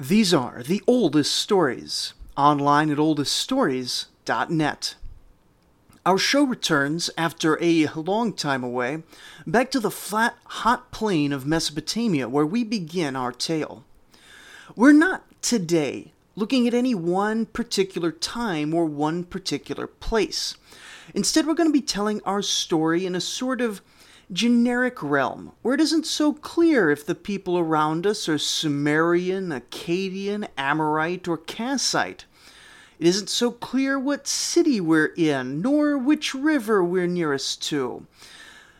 These are the oldest stories, online at oldeststories.net. Our show returns after a long time away back to the flat, hot plain of Mesopotamia where we begin our tale. We're not today looking at any one particular time or one particular place. Instead, we're going to be telling our story in a sort of generic realm, where it isn't so clear if the people around us are Sumerian, Akkadian, Amorite, or Kassite. It isn't so clear what city we're in, nor which river we're nearest to.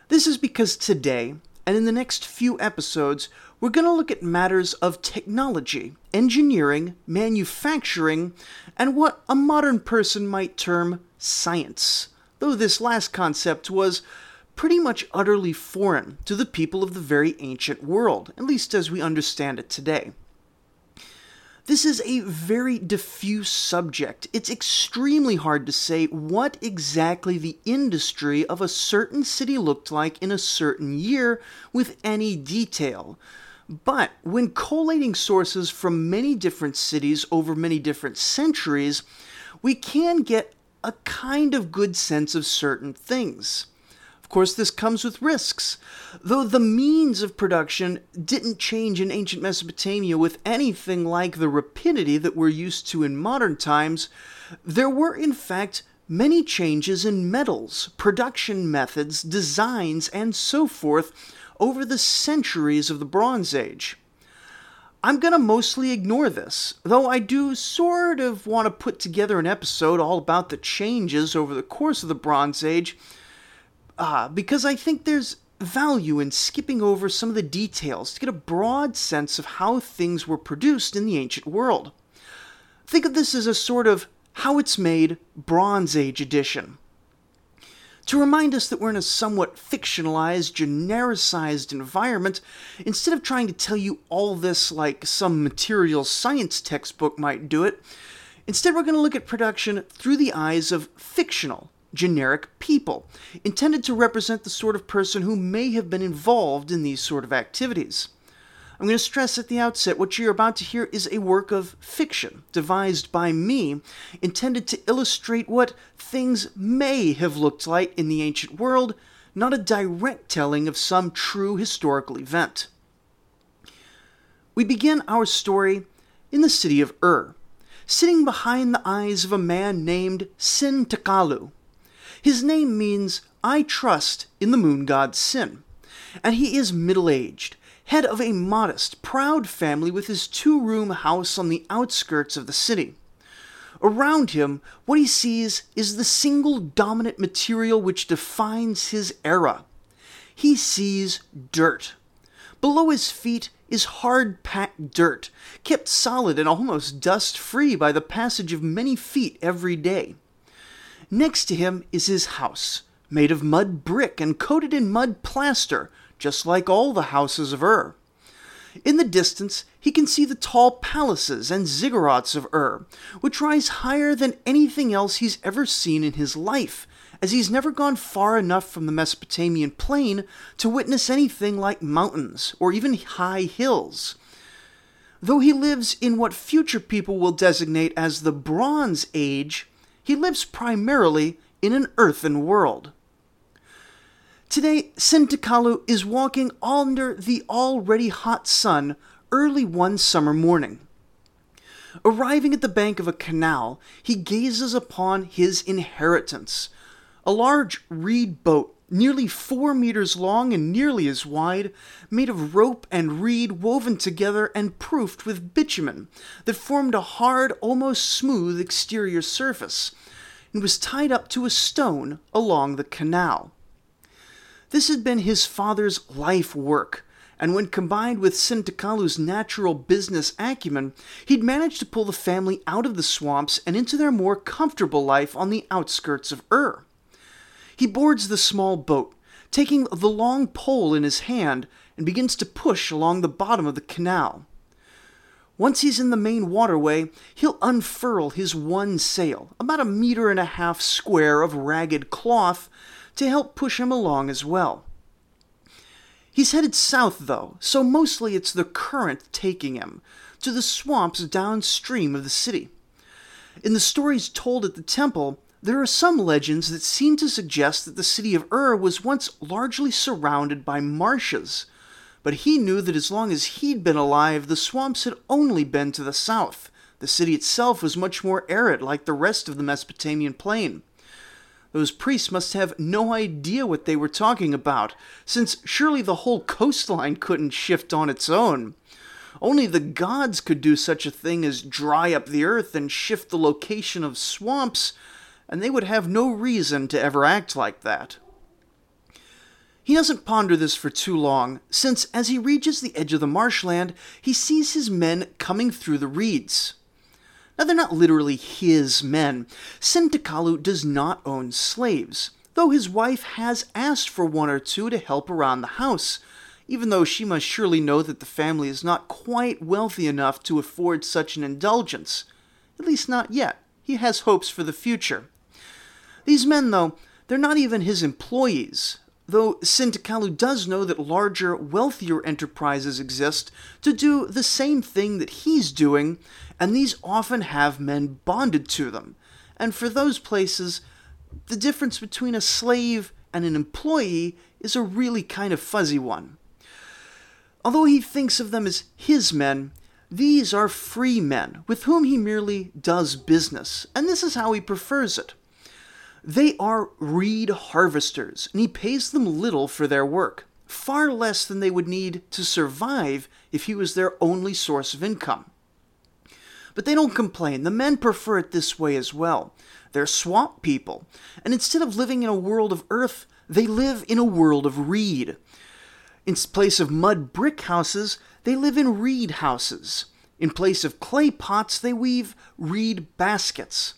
This is because today, and in the next few episodes, we're going to look at matters of technology, engineering, manufacturing, and what a modern person might term science. Though this last concept was pretty much utterly foreign to the people of the very ancient world, at least as we understand it today. This is a very diffuse subject. It's extremely hard to say what exactly the industry of a certain city looked like in a certain year with any detail. But when collating sources from many different cities over many different centuries, we can get a kind of good sense of certain things course, this comes with risks. Though the means of production didn't change in ancient Mesopotamia with anything like the rapidity that we're used to in modern times, there were in fact many changes in metals, production methods, designs, and so forth over the centuries of the Bronze Age. I'm going to mostly ignore this, though I do sort of want to put together an episode all about the changes over the course of the Bronze Age uh, because I think there's value in skipping over some of the details to get a broad sense of how things were produced in the ancient world. Think of this as a sort of how it's made Bronze Age edition. To remind us that we're in a somewhat fictionalized, genericized environment, instead of trying to tell you all this like some material science textbook might do it, instead we're going to look at production through the eyes of fictional, generic people, intended to represent the sort of person who may have been involved in these sort of activities. I'm going to stress at the outset what you're about to hear is a work of fiction, devised by me, intended to illustrate what things may have looked like in the ancient world, not a direct telling of some true historical event. We begin our story in the city of Ur, sitting behind the eyes of a man named Sin Takalu, his name means, I trust in the moon god Sin. And he is middle aged, head of a modest, proud family with his two room house on the outskirts of the city. Around him, what he sees is the single dominant material which defines his era. He sees dirt. Below his feet is hard packed dirt, kept solid and almost dust free by the passage of many feet every day. Next to him is his house, made of mud brick and coated in mud plaster, just like all the houses of Ur. In the distance, he can see the tall palaces and ziggurats of Ur, which rise higher than anything else he's ever seen in his life, as he's never gone far enough from the Mesopotamian plain to witness anything like mountains or even high hills. Though he lives in what future people will designate as the Bronze Age, he lives primarily in an earthen world. Today, Sintakalu is walking under the already hot sun early one summer morning. Arriving at the bank of a canal, he gazes upon his inheritance a large reed boat, nearly four meters long and nearly as wide, made of rope and reed woven together and proofed with bitumen, that formed a hard, almost smooth exterior surface, and was tied up to a stone along the canal. This had been his father's life work, and when combined with Sintakalu's natural business acumen, he'd managed to pull the family out of the swamps and into their more comfortable life on the outskirts of Ur. He boards the small boat, taking the long pole in his hand, and begins to push along the bottom of the canal. Once he's in the main waterway, he'll unfurl his one sail, about a meter and a half square of ragged cloth, to help push him along as well. He's headed south, though, so mostly it's the current taking him. to the swamps downstream of the city. In the stories told at the temple, there are some legends that seem to suggest that the city of Ur was once largely surrounded by marshes, but he knew that as long as he'd been alive, the swamps had only been to the south. The city itself was much more arid, like the rest of the Mesopotamian plain. Those priests must have no idea what they were talking about, since surely the whole coastline couldn't shift on its own. Only the gods could do such a thing as dry up the earth and shift the location of swamps, and they would have no reason to ever act like that. He doesn't ponder this for too long, since as he reaches the edge of the marshland, he sees his men coming through the reeds. Now, they're not literally his men. Sintakalu does not own slaves, though his wife has asked for one or two to help around the house, even though she must surely know that the family is not quite wealthy enough to afford such an indulgence. At least not yet. He has hopes for the future. These men, though, they're not even his employees, though Sintakalu does know that larger, wealthier enterprises exist to do the same thing that he's doing, and these often have men bonded to them. And for those places, the difference between a slave and an employee is a really kind of fuzzy one. Although he thinks of them as his men, these are free men with whom he merely does business, and this is how he prefers it. They are reed harvesters, and he pays them little for their work, far less than they would need to survive if he was their only source of income. But they don't complain. The men prefer it this way as well. They're swamp people, and instead of living in a world of earth, they live in a world of reed. In place of mud brick houses, they live in reed houses. In place of clay pots, they weave reed baskets.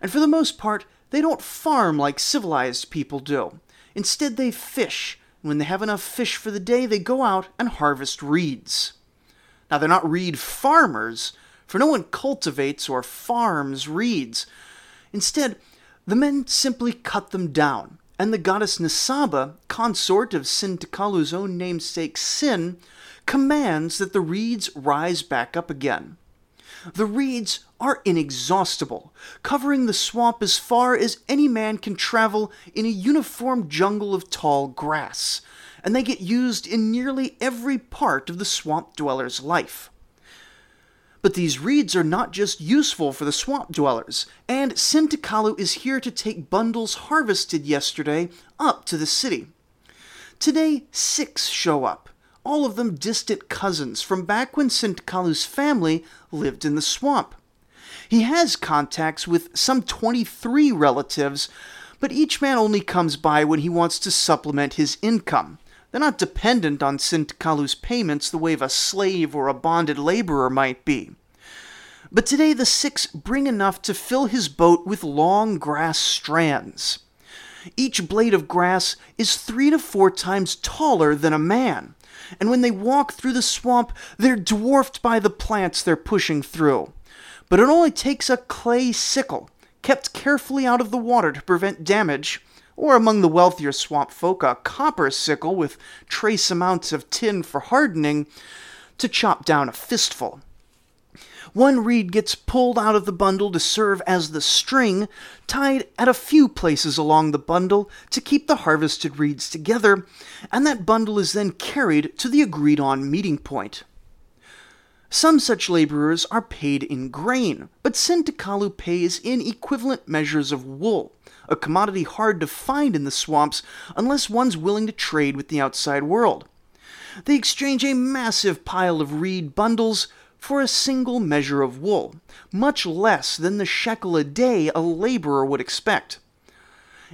And for the most part, they don't farm like civilized people do. Instead, they fish. When they have enough fish for the day, they go out and harvest reeds. Now, they're not reed farmers, for no one cultivates or farms reeds. Instead, the men simply cut them down, and the goddess Nisaba, consort of Sintakalu's own namesake Sin, commands that the reeds rise back up again. The reeds are inexhaustible, covering the swamp as far as any man can travel in a uniform jungle of tall grass, and they get used in nearly every part of the swamp dweller's life. But these reeds are not just useful for the swamp dwellers, and Sintakalu is here to take bundles harvested yesterday up to the city. Today, six show up, all of them distant cousins from back when Sintakalu's family lived in the swamp. He has contacts with some 23 relatives, but each man only comes by when he wants to supplement his income. They're not dependent on Sintakalu's payments the way of a slave or a bonded laborer might be. But today the six bring enough to fill his boat with long grass strands. Each blade of grass is three to four times taller than a man, and when they walk through the swamp, they're dwarfed by the plants they're pushing through. But it only takes a clay sickle, kept carefully out of the water to prevent damage, or among the wealthier swamp folk, a copper sickle with trace amounts of tin for hardening, to chop down a fistful. One reed gets pulled out of the bundle to serve as the string, tied at a few places along the bundle to keep the harvested reeds together, and that bundle is then carried to the agreed on meeting point. Some such laborers are paid in grain, but Sintakalu pays in equivalent measures of wool, a commodity hard to find in the swamps unless one's willing to trade with the outside world. They exchange a massive pile of reed bundles for a single measure of wool, much less than the shekel a day a laborer would expect.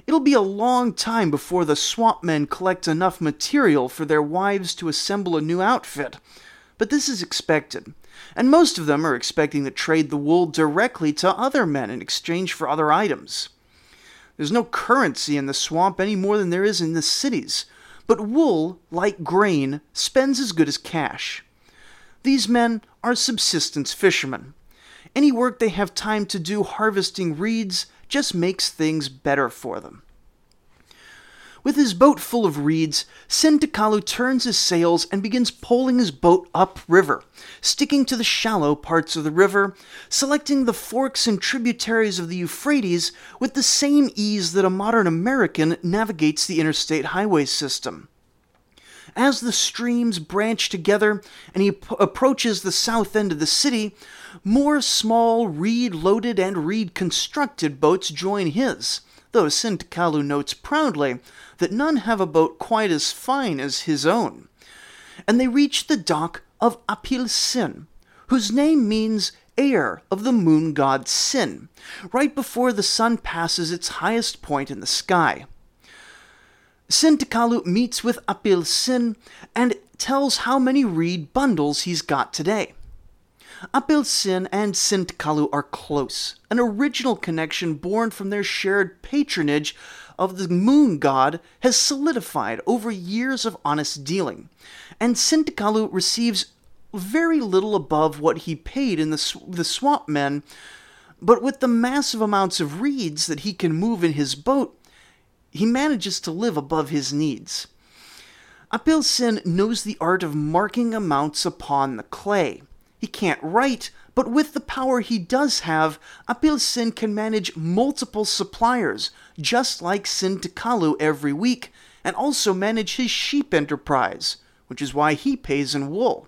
It'll be a long time before the swamp men collect enough material for their wives to assemble a new outfit, but this is expected, and most of them are expecting to trade the wool directly to other men in exchange for other items. There's no currency in the swamp any more than there is in the cities, but wool, like grain, spends as good as cash. These men are subsistence fishermen. Any work they have time to do harvesting reeds just makes things better for them. With his boat full of reeds, Sintakalu turns his sails and begins poling his boat upriver, sticking to the shallow parts of the river, selecting the forks and tributaries of the Euphrates with the same ease that a modern American navigates the interstate highway system. As the streams branch together and he approaches the south end of the city, more small reed loaded and reed constructed boats join his, though Sintakalu notes proudly that none have a boat quite as fine as his own. And they reach the dock of Apil Sin, whose name means heir of the moon god Sin, right before the sun passes its highest point in the sky. Sintakalu meets with Apil Sin and tells how many reed bundles he's got today. Apil Sin and Sintakalu are close, an original connection born from their shared patronage of the moon god has solidified over years of honest dealing, and Sintakalu receives very little above what he paid in the, sw- the swamp men, but with the massive amounts of reeds that he can move in his boat, he manages to live above his needs. Apil Sin knows the art of marking amounts upon the clay. He can't write, but with the power he does have, Apil Sin can manage multiple suppliers, just like Sintakalu every week, and also manage his sheep enterprise, which is why he pays in wool.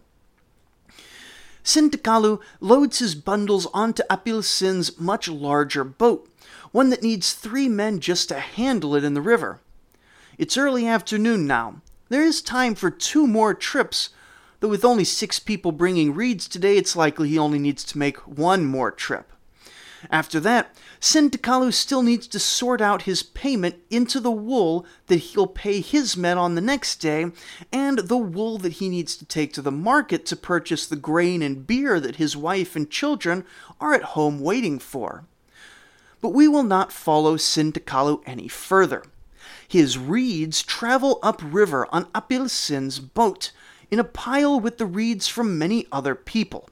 Sintakalu loads his bundles onto Apil Sin's much larger boat, one that needs three men just to handle it in the river. It's early afternoon now. There is time for two more trips, though with only six people bringing reeds today, it's likely he only needs to make one more trip. After that, Sintakalu still needs to sort out his payment into the wool that he'll pay his men on the next day, and the wool that he needs to take to the market to purchase the grain and beer that his wife and children are at home waiting for. But we will not follow Sintakalu any further. His reeds travel upriver on Apil Sin's boat, in a pile with the reeds from many other people.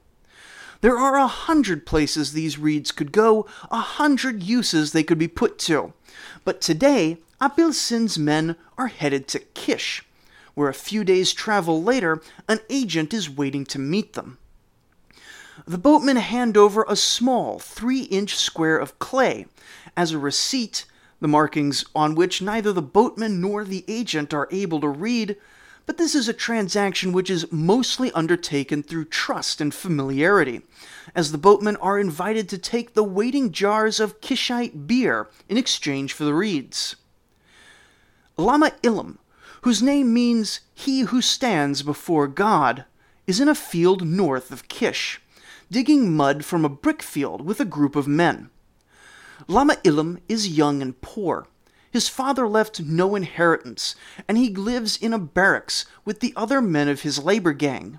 There are a hundred places these reeds could go, a hundred uses they could be put to. But today, Apil Sin's men are headed to Kish, where a few days' travel later, an agent is waiting to meet them. The boatmen hand over a small three inch square of clay as a receipt, the markings on which neither the boatman nor the agent are able to read, but this is a transaction which is mostly undertaken through trust and familiarity, as the boatmen are invited to take the waiting jars of Kishite beer in exchange for the reeds. Lama Ilum, whose name means he who stands before God, is in a field north of Kish, digging mud from a brick field with a group of men. Lama Ilum is young and poor. His father left no inheritance, and he lives in a barracks with the other men of his labor gang.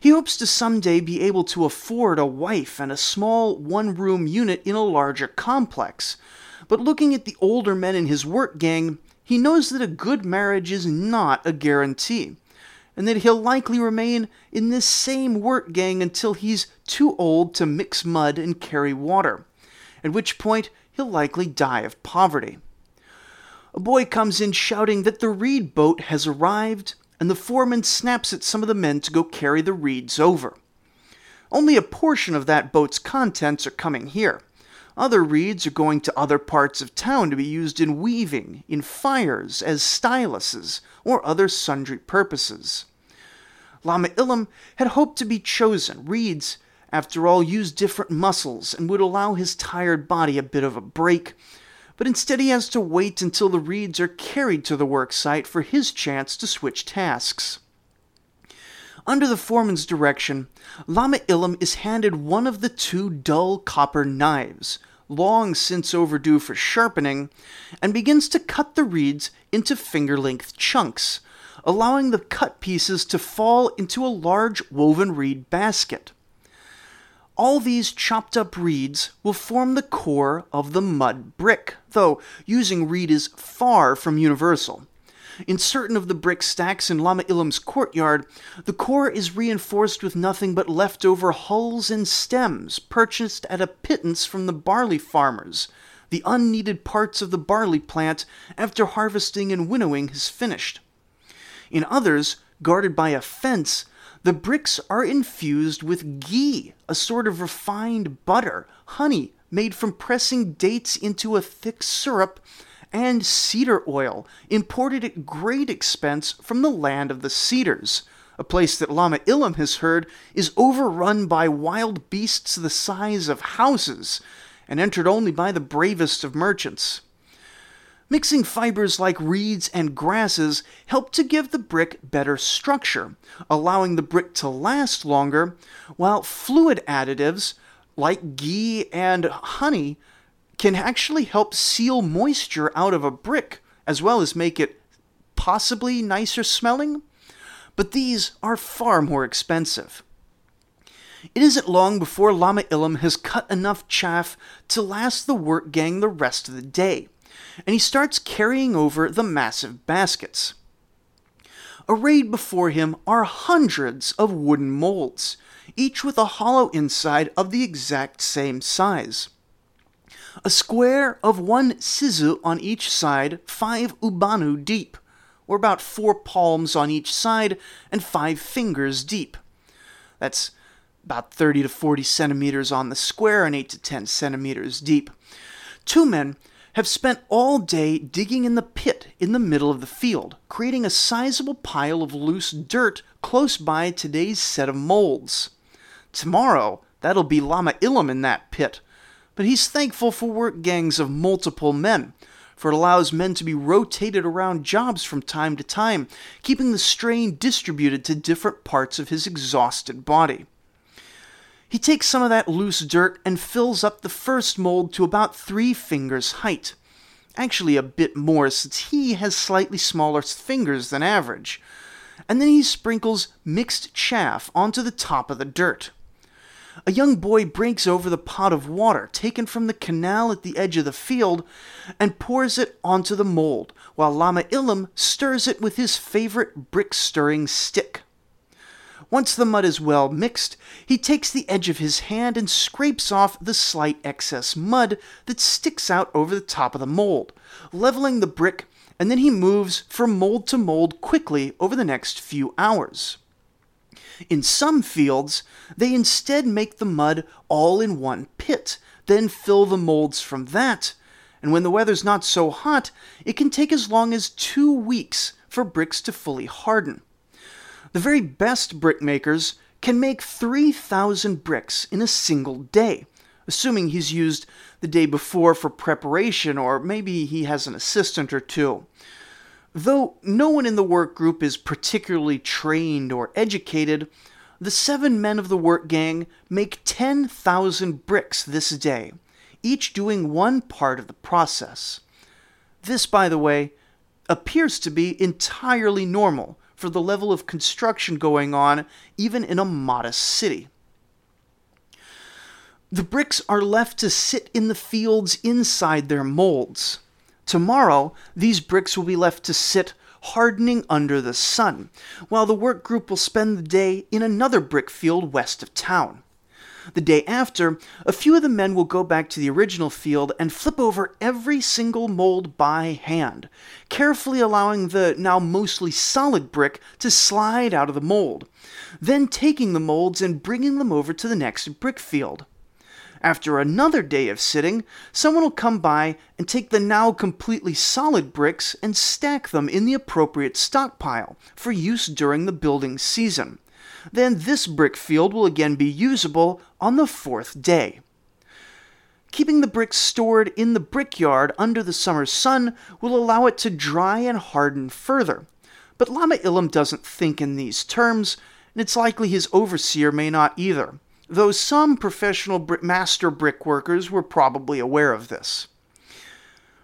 He hopes to someday be able to afford a wife and a small one room unit in a larger complex. But looking at the older men in his work gang, he knows that a good marriage is not a guarantee, and that he'll likely remain in this same work gang until he's too old to mix mud and carry water, at which point he'll likely die of poverty. A boy comes in shouting that the reed boat has arrived, and the foreman snaps at some of the men to go carry the reeds over. Only a portion of that boat's contents are coming here. Other reeds are going to other parts of town to be used in weaving, in fires, as styluses, or other sundry purposes. Lama Ilum had hoped to be chosen. Reeds, after all, use different muscles and would allow his tired body a bit of a break, but instead he has to wait until the reeds are carried to the work site for his chance to switch tasks. Under the foreman's direction, Lama Ilum is handed one of the two dull copper knives, long since overdue for sharpening, and begins to cut the reeds into finger length chunks, allowing the cut pieces to fall into a large woven reed basket. All these chopped up reeds will form the core of the mud brick, though using reed is far from universal. In certain of the brick stacks in Lama Ilum's courtyard, the core is reinforced with nothing but leftover hulls and stems purchased at a pittance from the barley farmers, the unneeded parts of the barley plant after harvesting and winnowing is finished. In others, guarded by a fence, the bricks are infused with ghee, a sort of refined butter, honey made from pressing dates into a thick syrup, and cedar oil, imported at great expense from the land of the cedars, a place that Lama Ilum has heard is overrun by wild beasts the size of houses, and entered only by the bravest of merchants. Mixing fibers like reeds and grasses help to give the brick better structure, allowing the brick to last longer, while fluid additives like ghee and honey can actually help seal moisture out of a brick as well as make it possibly nicer smelling. But these are far more expensive. It isn't long before Lama Ilum has cut enough chaff to last the work gang the rest of the day and he starts carrying over the massive baskets. Arrayed before him are hundreds of wooden molds, each with a hollow inside of the exact same size. A square of one sizu on each side, five ubanu deep, or about four palms on each side and five fingers deep. That's about 30 to 40 centimeters on the square and 8 to 10 centimeters deep. Two men have spent all day digging in the pit in the middle of the field, creating a sizable pile of loose dirt close by today's set of molds. Tomorrow, that'll be Lama Ilum in that pit, but he's thankful for work gangs of multiple men, for it allows men to be rotated around jobs from time to time, keeping the strain distributed to different parts of his exhausted body. He takes some of that loose dirt and fills up the first mold to about three fingers height. Actually, a bit more, since he has slightly smaller fingers than average. And then he sprinkles mixed chaff onto the top of the dirt. A young boy breaks over the pot of water taken from the canal at the edge of the field and pours it onto the mold, while Lama Ilum stirs it with his favorite brick stirring stick. Once the mud is well mixed, he takes the edge of his hand and scrapes off the slight excess mud that sticks out over the top of the mold, leveling the brick, and then he moves from mold to mold quickly over the next few hours. In some fields, they instead make the mud all in one pit, then fill the molds from that. And when the weather's not so hot, it can take as long as two weeks for bricks to fully harden. The very best brickmakers can make 3,000 bricks in a single day, assuming he's used the day before for preparation, or maybe he has an assistant or two. Though no one in the work group is particularly trained or educated, the seven men of the work gang make 10,000 bricks this day, each doing one part of the process. This, by the way, appears to be entirely normal for the level of construction going on, even in a modest city. The bricks are left to sit in the fields inside their molds. Tomorrow, these bricks will be left to sit hardening under the sun, while the work group will spend the day in another brick field west of town. The day after, a few of the men will go back to the original field and flip over every single mold by hand, carefully allowing the now mostly solid brick to slide out of the mold, then taking the molds and bringing them over to the next brick field. After another day of sitting, someone will come by and take the now completely solid bricks and stack them in the appropriate stockpile for use during the building season then this brick field will again be usable on the fourth day. Keeping the bricks stored in the brickyard under the summer sun will allow it to dry and harden further. But Lama Ilum doesn't think in these terms, and it's likely his overseer may not either, though some professional master brickworkers were probably aware of this.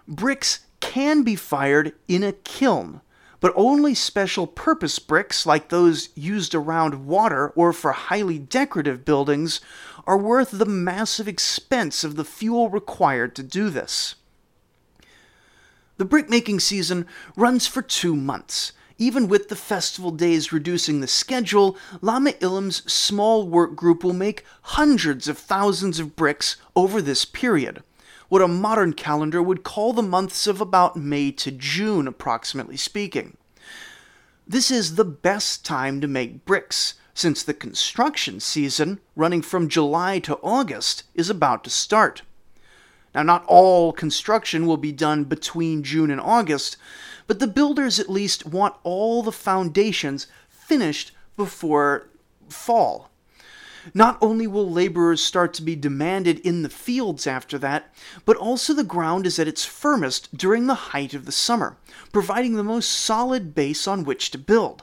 Bricks can be fired in a kiln, but only special purpose bricks like those used around water or for highly decorative buildings are worth the massive expense of the fuel required to do this. The brickmaking season runs for two months. Even with the festival days reducing the schedule, Lama Ilum's small work group will make hundreds of thousands of bricks over this period, what a modern calendar would call the months of about May to June, approximately speaking. This is the best time to make bricks, since the construction season, running from July to August, is about to start. Now, not all construction will be done between June and August, but the builders at least want all the foundations finished before fall. Not only will laborers start to be demanded in the fields after that, but also the ground is at its firmest during the height of the summer, providing the most solid base on which to build.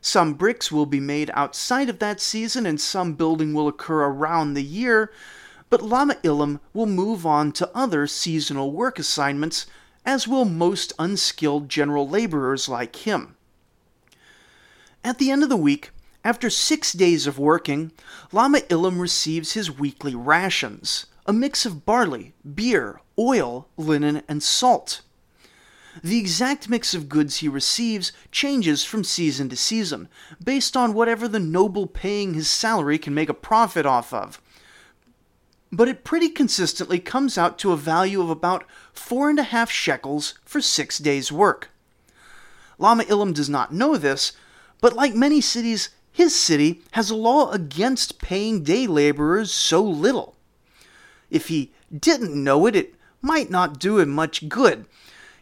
Some bricks will be made outside of that season, and some building will occur around the year, but Lama Ilum will move on to other seasonal work assignments, as will most unskilled general laborers like him. At the end of the week, after six days of working, Lama Ilum receives his weekly rations a mix of barley, beer, oil, linen, and salt. The exact mix of goods he receives changes from season to season, based on whatever the noble paying his salary can make a profit off of. But it pretty consistently comes out to a value of about four and a half shekels for six days' work. Lama Ilum does not know this, but like many cities, his city has a law against paying day laborers so little. If he didn't know it, it might not do him much good.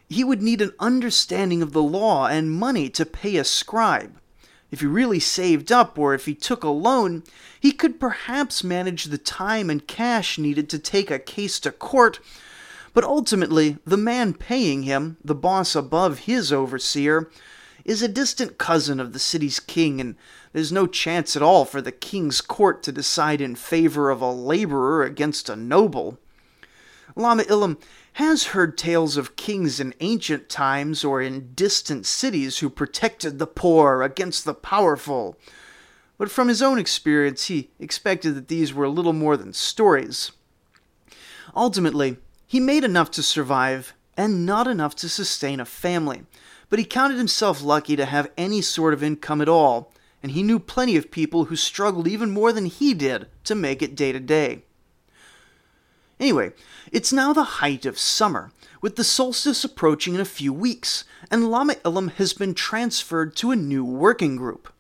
He would need an understanding of the law and money to pay a scribe. If he really saved up or if he took a loan, he could perhaps manage the time and cash needed to take a case to court. But ultimately, the man paying him, the boss above his overseer, is a distant cousin of the city's king, and there's no chance at all for the king's court to decide in favor of a laborer against a noble. Lama Ilum has heard tales of kings in ancient times or in distant cities who protected the poor against the powerful, but from his own experience he expected that these were little more than stories. Ultimately, he made enough to survive and not enough to sustain a family, but he counted himself lucky to have any sort of income at all and he knew plenty of people who struggled even more than he did to make it day to day. Anyway, it's now the height of summer, with the solstice approaching in a few weeks, and Lama Ilum has been transferred to a new working group.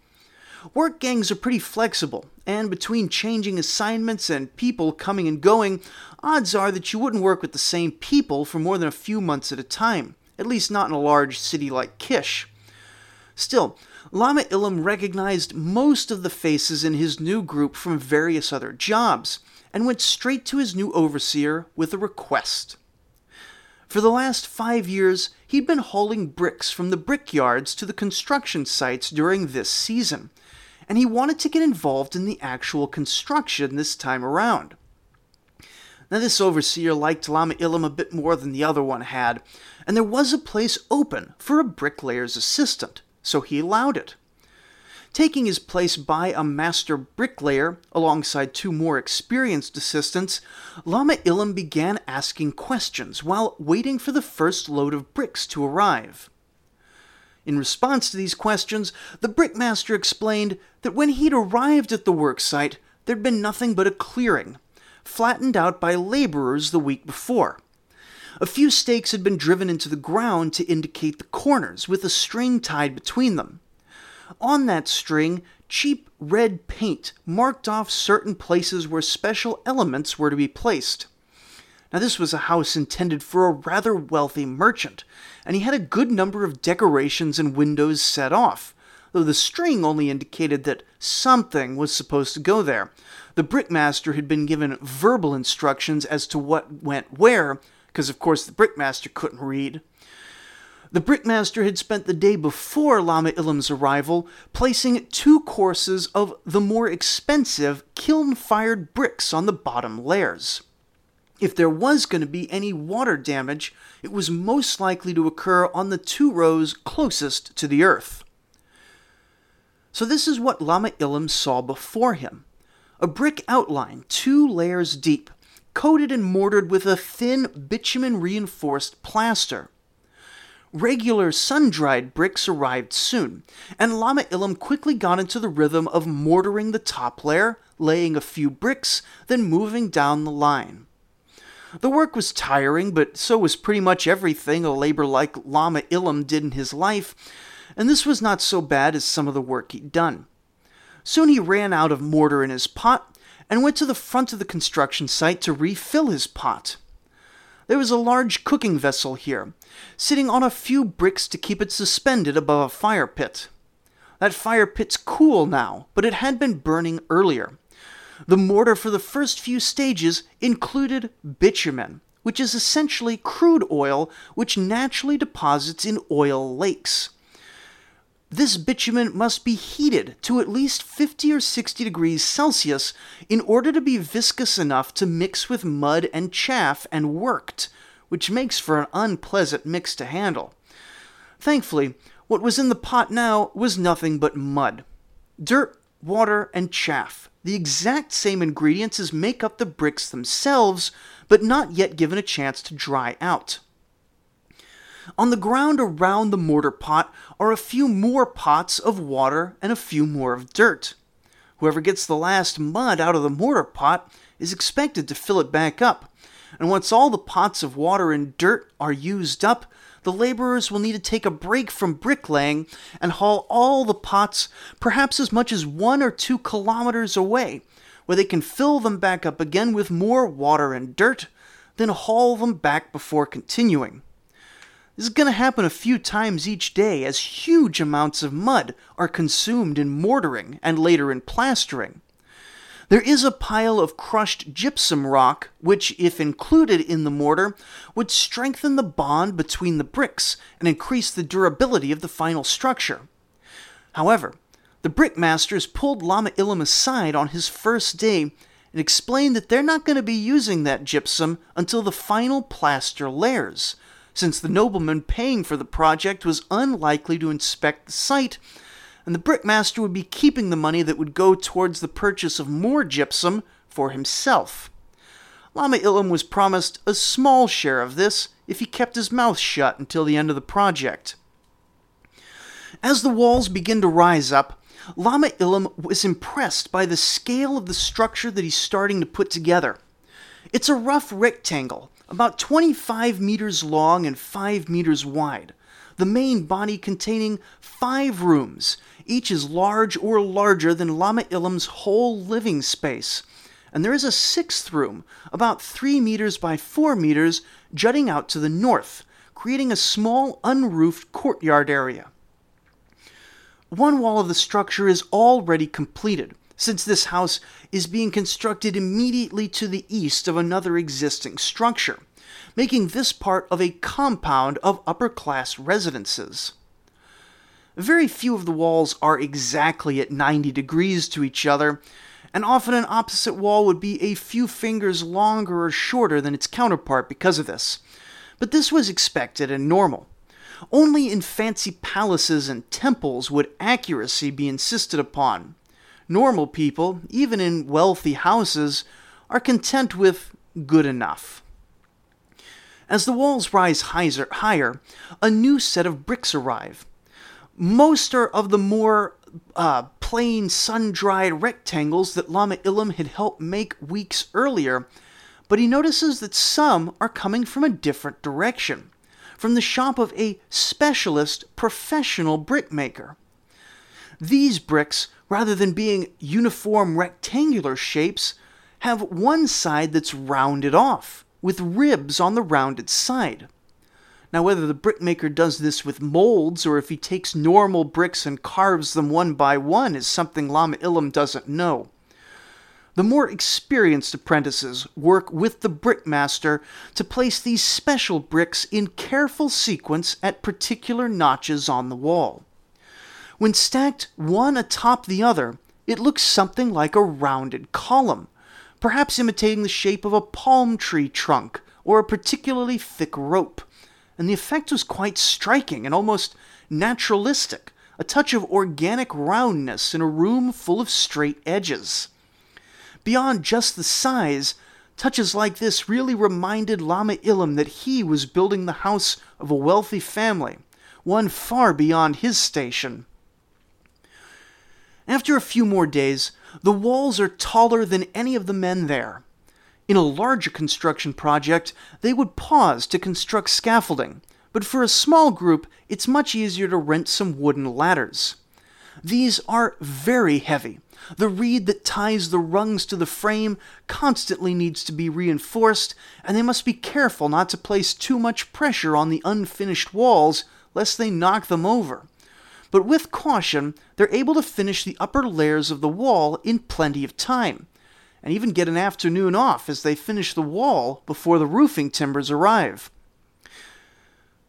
Work gangs are pretty flexible, and between changing assignments and people coming and going, odds are that you wouldn't work with the same people for more than a few months at a time, at least not in a large city like Kish. Still, Lama Ilum recognized most of the faces in his new group from various other jobs and went straight to his new overseer with a request. For the last five years, he'd been hauling bricks from the brickyards to the construction sites during this season, and he wanted to get involved in the actual construction this time around. Now, this overseer liked Lama Ilum a bit more than the other one had, and there was a place open for a bricklayer's assistant so he allowed it. Taking his place by a master bricklayer alongside two more experienced assistants, Lama Ilum began asking questions while waiting for the first load of bricks to arrive. In response to these questions, the brickmaster explained that when he'd arrived at the worksite, there'd been nothing but a clearing, flattened out by laborers the week before. A few stakes had been driven into the ground to indicate the corners, with a string tied between them. On that string, cheap red paint marked off certain places where special elements were to be placed. Now, this was a house intended for a rather wealthy merchant, and he had a good number of decorations and windows set off, though the string only indicated that something was supposed to go there. The brickmaster had been given verbal instructions as to what went where, because of course the brickmaster couldn't read. The brickmaster had spent the day before Lama Ilum's arrival placing two courses of the more expensive kiln fired bricks on the bottom layers. If there was going to be any water damage, it was most likely to occur on the two rows closest to the earth. So, this is what Lama Ilum saw before him a brick outline two layers deep, coated and mortared with a thin bitumen reinforced plaster. Regular sun dried bricks arrived soon, and Lama Ilum quickly got into the rhythm of mortaring the top layer, laying a few bricks, then moving down the line. The work was tiring, but so was pretty much everything a labor like Lama Ilum did in his life, and this was not so bad as some of the work he'd done. Soon he ran out of mortar in his pot and went to the front of the construction site to refill his pot. There was a large cooking vessel here, sitting on a few bricks to keep it suspended above a fire pit. That fire pit's cool now, but it had been burning earlier. The mortar for the first few stages included bitumen, which is essentially crude oil which naturally deposits in oil lakes. This bitumen must be heated to at least 50 or 60 degrees Celsius in order to be viscous enough to mix with mud and chaff and worked, which makes for an unpleasant mix to handle. Thankfully, what was in the pot now was nothing but mud. Dirt, water, and chaff, the exact same ingredients as make up the bricks themselves, but not yet given a chance to dry out. On the ground around the mortar pot are a few more pots of water and a few more of dirt. Whoever gets the last mud out of the mortar pot is expected to fill it back up. And once all the pots of water and dirt are used up, the laborers will need to take a break from bricklaying and haul all the pots perhaps as much as one or two kilometers away, where they can fill them back up again with more water and dirt, then haul them back before continuing. This is going to happen a few times each day as huge amounts of mud are consumed in mortaring and later in plastering. There is a pile of crushed gypsum rock, which, if included in the mortar, would strengthen the bond between the bricks and increase the durability of the final structure. However, the brickmasters pulled Lama Ilum aside on his first day and explained that they're not going to be using that gypsum until the final plaster layers, since the nobleman paying for the project was unlikely to inspect the site, and the brickmaster would be keeping the money that would go towards the purchase of more gypsum for himself. Lama Ilum was promised a small share of this if he kept his mouth shut until the end of the project. As the walls begin to rise up, Lama Ilum was impressed by the scale of the structure that he's starting to put together. It's a rough rectangle, about 25 meters long and 5 meters wide. The main body containing five rooms, each as large or larger than Lama Ilum's whole living space. And there is a sixth room, about 3 meters by 4 meters, jutting out to the north, creating a small unroofed courtyard area. One wall of the structure is already completed, since this house is being constructed immediately to the east of another existing structure, making this part of a compound of upper class residences. Very few of the walls are exactly at 90 degrees to each other, and often an opposite wall would be a few fingers longer or shorter than its counterpart because of this. But this was expected and normal. Only in fancy palaces and temples would accuracy be insisted upon. Normal people, even in wealthy houses, are content with good enough. As the walls rise higher, a new set of bricks arrive. Most are of the more uh, plain, sun dried rectangles that Lama Ilum had helped make weeks earlier, but he notices that some are coming from a different direction from the shop of a specialist professional brickmaker. These bricks rather than being uniform rectangular shapes, have one side that's rounded off, with ribs on the rounded side. Now, whether the brickmaker does this with molds or if he takes normal bricks and carves them one by one is something Lama Ilum doesn't know. The more experienced apprentices work with the brickmaster to place these special bricks in careful sequence at particular notches on the wall. When stacked one atop the other, it looks something like a rounded column, perhaps imitating the shape of a palm tree trunk or a particularly thick rope. And the effect was quite striking and almost naturalistic, a touch of organic roundness in a room full of straight edges. Beyond just the size, touches like this really reminded Lama Ilum that he was building the house of a wealthy family, one far beyond his station. After a few more days, the walls are taller than any of the men there. In a larger construction project, they would pause to construct scaffolding, but for a small group, it's much easier to rent some wooden ladders. These are very heavy. The reed that ties the rungs to the frame constantly needs to be reinforced, and they must be careful not to place too much pressure on the unfinished walls lest they knock them over. But with caution, they're able to finish the upper layers of the wall in plenty of time, and even get an afternoon off as they finish the wall before the roofing timbers arrive.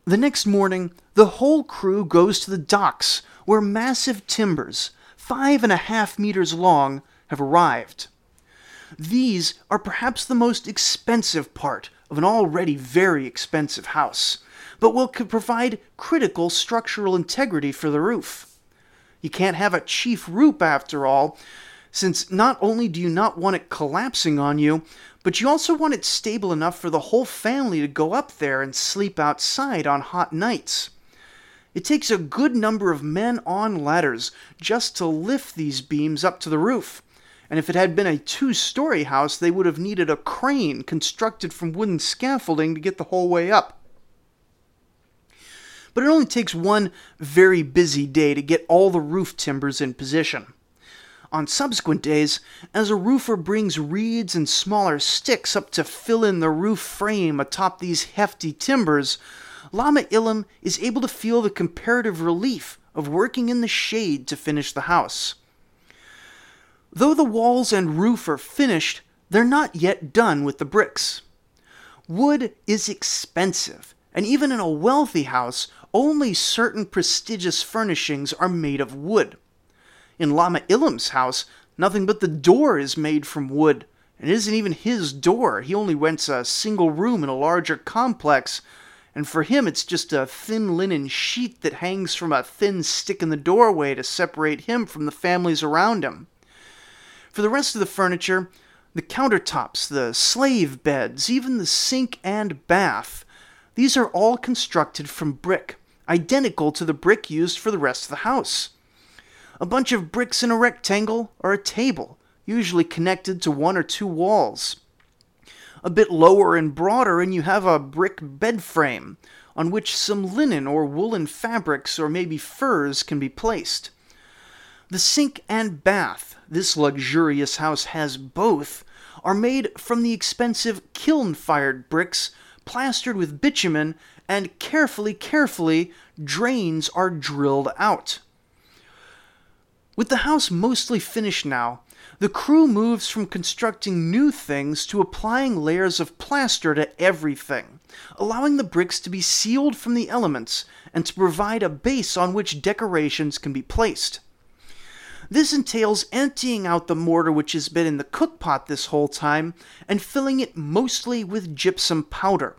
The next morning, the whole crew goes to the docks where massive timbers, five and a half meters long, have arrived. These are perhaps the most expensive part of an already very expensive house, but will provide critical structural integrity for the roof. You can't have a chief roof after all, since not only do you not want it collapsing on you, but you also want it stable enough for the whole family to go up there and sleep outside on hot nights. It takes a good number of men on ladders just to lift these beams up to the roof. And if it had been a two story house, they would have needed a crane constructed from wooden scaffolding to get the whole way up. But it only takes one very busy day to get all the roof timbers in position. On subsequent days, as a roofer brings reeds and smaller sticks up to fill in the roof frame atop these hefty timbers, Lama Ilum is able to feel the comparative relief of working in the shade to finish the house. Though the walls and roof are finished, they're not yet done with the bricks. Wood is expensive, and even in a wealthy house, only certain prestigious furnishings are made of wood. In Lama Ilum's house, nothing but the door is made from wood, and it isn't even his door. He only rents a single room in a larger complex, and for him it's just a thin linen sheet that hangs from a thin stick in the doorway to separate him from the families around him. For the rest of the furniture, the countertops, the slave beds, even the sink and bath, these are all constructed from brick, identical to the brick used for the rest of the house a bunch of bricks in a rectangle, are a table, usually connected to one or two walls. A bit lower and broader, and you have a brick bed frame, on which some linen or woolen fabrics or maybe furs can be placed. The sink and bath, this luxurious house has both, are made from the expensive kiln fired bricks plastered with bitumen, and carefully, carefully, drains are drilled out. With the house mostly finished now, the crew moves from constructing new things to applying layers of plaster to everything, allowing the bricks to be sealed from the elements and to provide a base on which decorations can be placed. This entails emptying out the mortar which has been in the cookpot this whole time and filling it mostly with gypsum powder.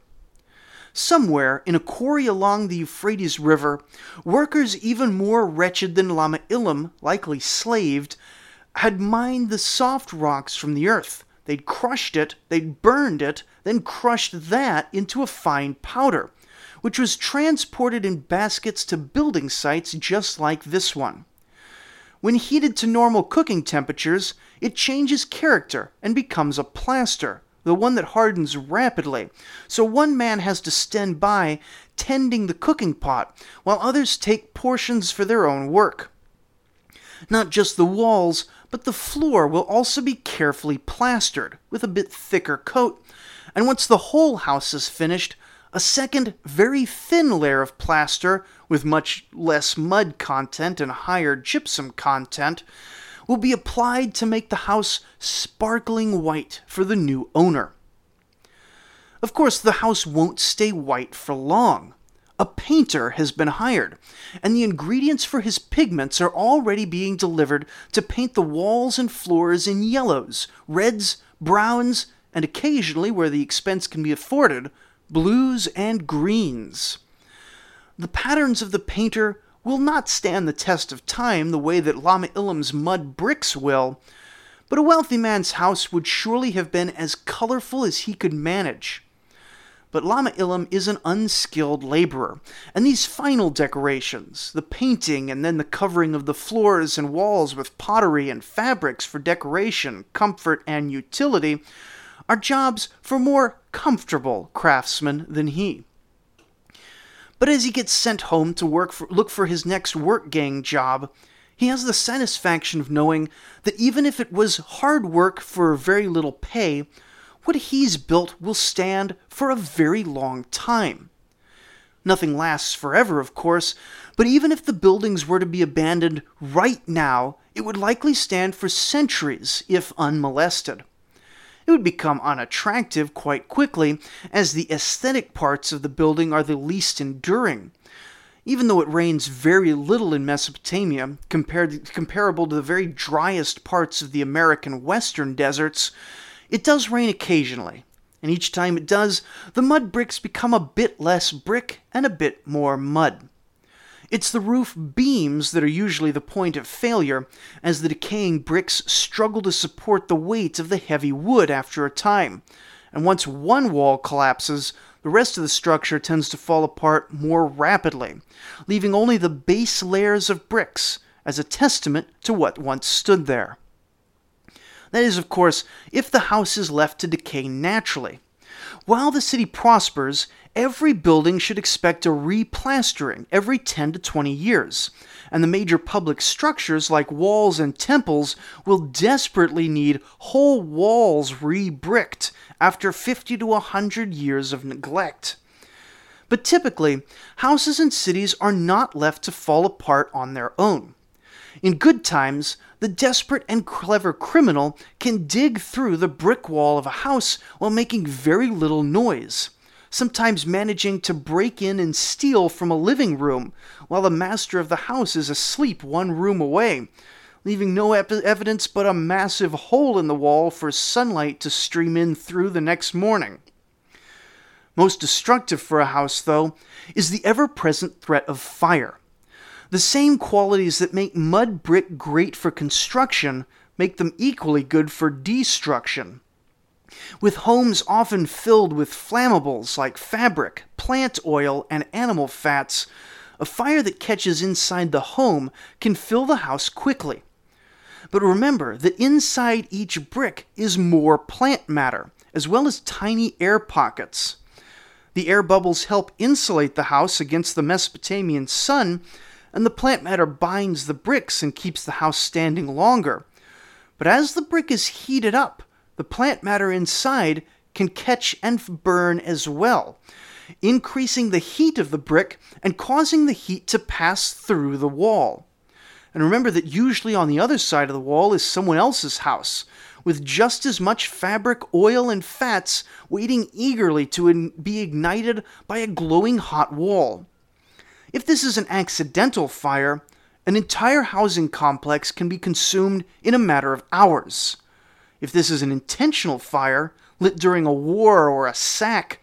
Somewhere in a quarry along the Euphrates River, workers even more wretched than Lama Ilum, likely slaved, had mined the soft rocks from the earth. They'd crushed it, they'd burned it, then crushed that into a fine powder, which was transported in baskets to building sites just like this one. When heated to normal cooking temperatures, it changes character and becomes a plaster, the one that hardens rapidly. So one man has to stand by tending the cooking pot, while others take portions for their own work. Not just the walls, but the floor will also be carefully plastered with a bit thicker coat, and once the whole house is finished, a second, very thin layer of plaster with much less mud content and higher gypsum content will be applied to make the house sparkling white for the new owner. Of course, the house won't stay white for long. A painter has been hired, and the ingredients for his pigments are already being delivered to paint the walls and floors in yellows, reds, browns, and occasionally, where the expense can be afforded, blues and greens. The patterns of the painter will not stand the test of time the way that Lama Ilum's mud bricks will, but a wealthy man's house would surely have been as colorful as he could manage. But Lama Ilum is an unskilled laborer, and these final decorations, the painting and then the covering of the floors and walls with pottery and fabrics for decoration, comfort, and utility, are jobs for more comfortable craftsmen than he. But as he gets sent home to work for, look for his next work gang job, he has the satisfaction of knowing that even if it was hard work for very little pay, what he's built will stand for a very long time. Nothing lasts forever, of course, but even if the buildings were to be abandoned right now, it would likely stand for centuries if unmolested. It would become unattractive quite quickly, as the aesthetic parts of the building are the least enduring. Even though it rains very little in Mesopotamia, compared, comparable to the very driest parts of the American western deserts, it does rain occasionally, and each time it does, the mud bricks become a bit less brick and a bit more mud. It's the roof beams that are usually the point of failure, as the decaying bricks struggle to support the weight of the heavy wood after a time. And once one wall collapses, the rest of the structure tends to fall apart more rapidly, leaving only the base layers of bricks as a testament to what once stood there. That is, of course, if the house is left to decay naturally. While the city prospers, every building should expect a replastering every 10 to 20 years, and the major public structures like walls and temples will desperately need whole walls re-bricked after 50 to 100 years of neglect. But typically, houses and cities are not left to fall apart on their own. In good times, the desperate and clever criminal can dig through the brick wall of a house while making very little noise, sometimes managing to break in and steal from a living room while the master of the house is asleep one room away, leaving no ep- evidence but a massive hole in the wall for sunlight to stream in through the next morning. Most destructive for a house, though, is the ever present threat of fire. The same qualities that make mud brick great for construction make them equally good for destruction. With homes often filled with flammables like fabric, plant oil, and animal fats, a fire that catches inside the home can fill the house quickly. But remember that inside each brick is more plant matter, as well as tiny air pockets. The air bubbles help insulate the house against the Mesopotamian sun, and the plant matter binds the bricks and keeps the house standing longer. But as the brick is heated up, the plant matter inside can catch and burn as well, increasing the heat of the brick and causing the heat to pass through the wall. And remember that usually on the other side of the wall is someone else's house, with just as much fabric, oil, and fats waiting eagerly to be ignited by a glowing hot wall. If this is an accidental fire, an entire housing complex can be consumed in a matter of hours. If this is an intentional fire, lit during a war or a sack,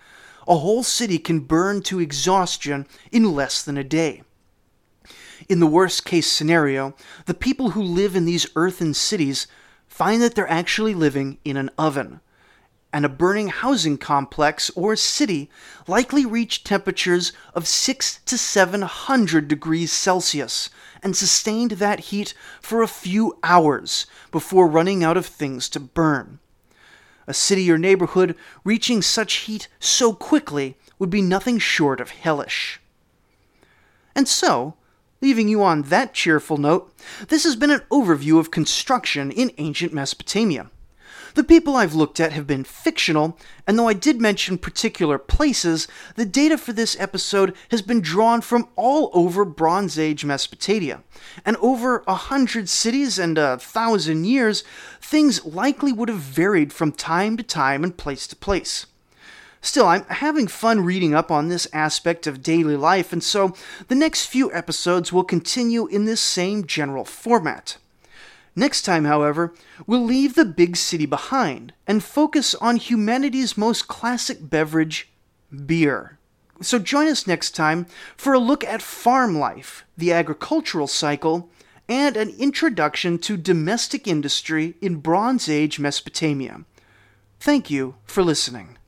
a whole city can burn to exhaustion in less than a day. In the worst case scenario, the people who live in these earthen cities find that they're actually living in an oven and a burning housing complex or city likely reach temperatures of 6 to 700 degrees Celsius and sustained that heat for a few hours before running out of things to burn. A city or neighborhood reaching such heat so quickly would be nothing short of hellish. And so, leaving you on that cheerful note, this has been an overview of construction in ancient Mesopotamia. The people I've looked at have been fictional, and though I did mention particular places, the data for this episode has been drawn from all over Bronze Age Mesopotamia. And over a hundred cities and a thousand years, things likely would have varied from time to time and place to place. Still, I'm having fun reading up on this aspect of daily life, and so the next few episodes will continue in this same general format. Next time, however, we'll leave the big city behind and focus on humanity's most classic beverage, beer. So join us next time for a look at farm life, the agricultural cycle, and an introduction to domestic industry in Bronze Age Mesopotamia. Thank you for listening.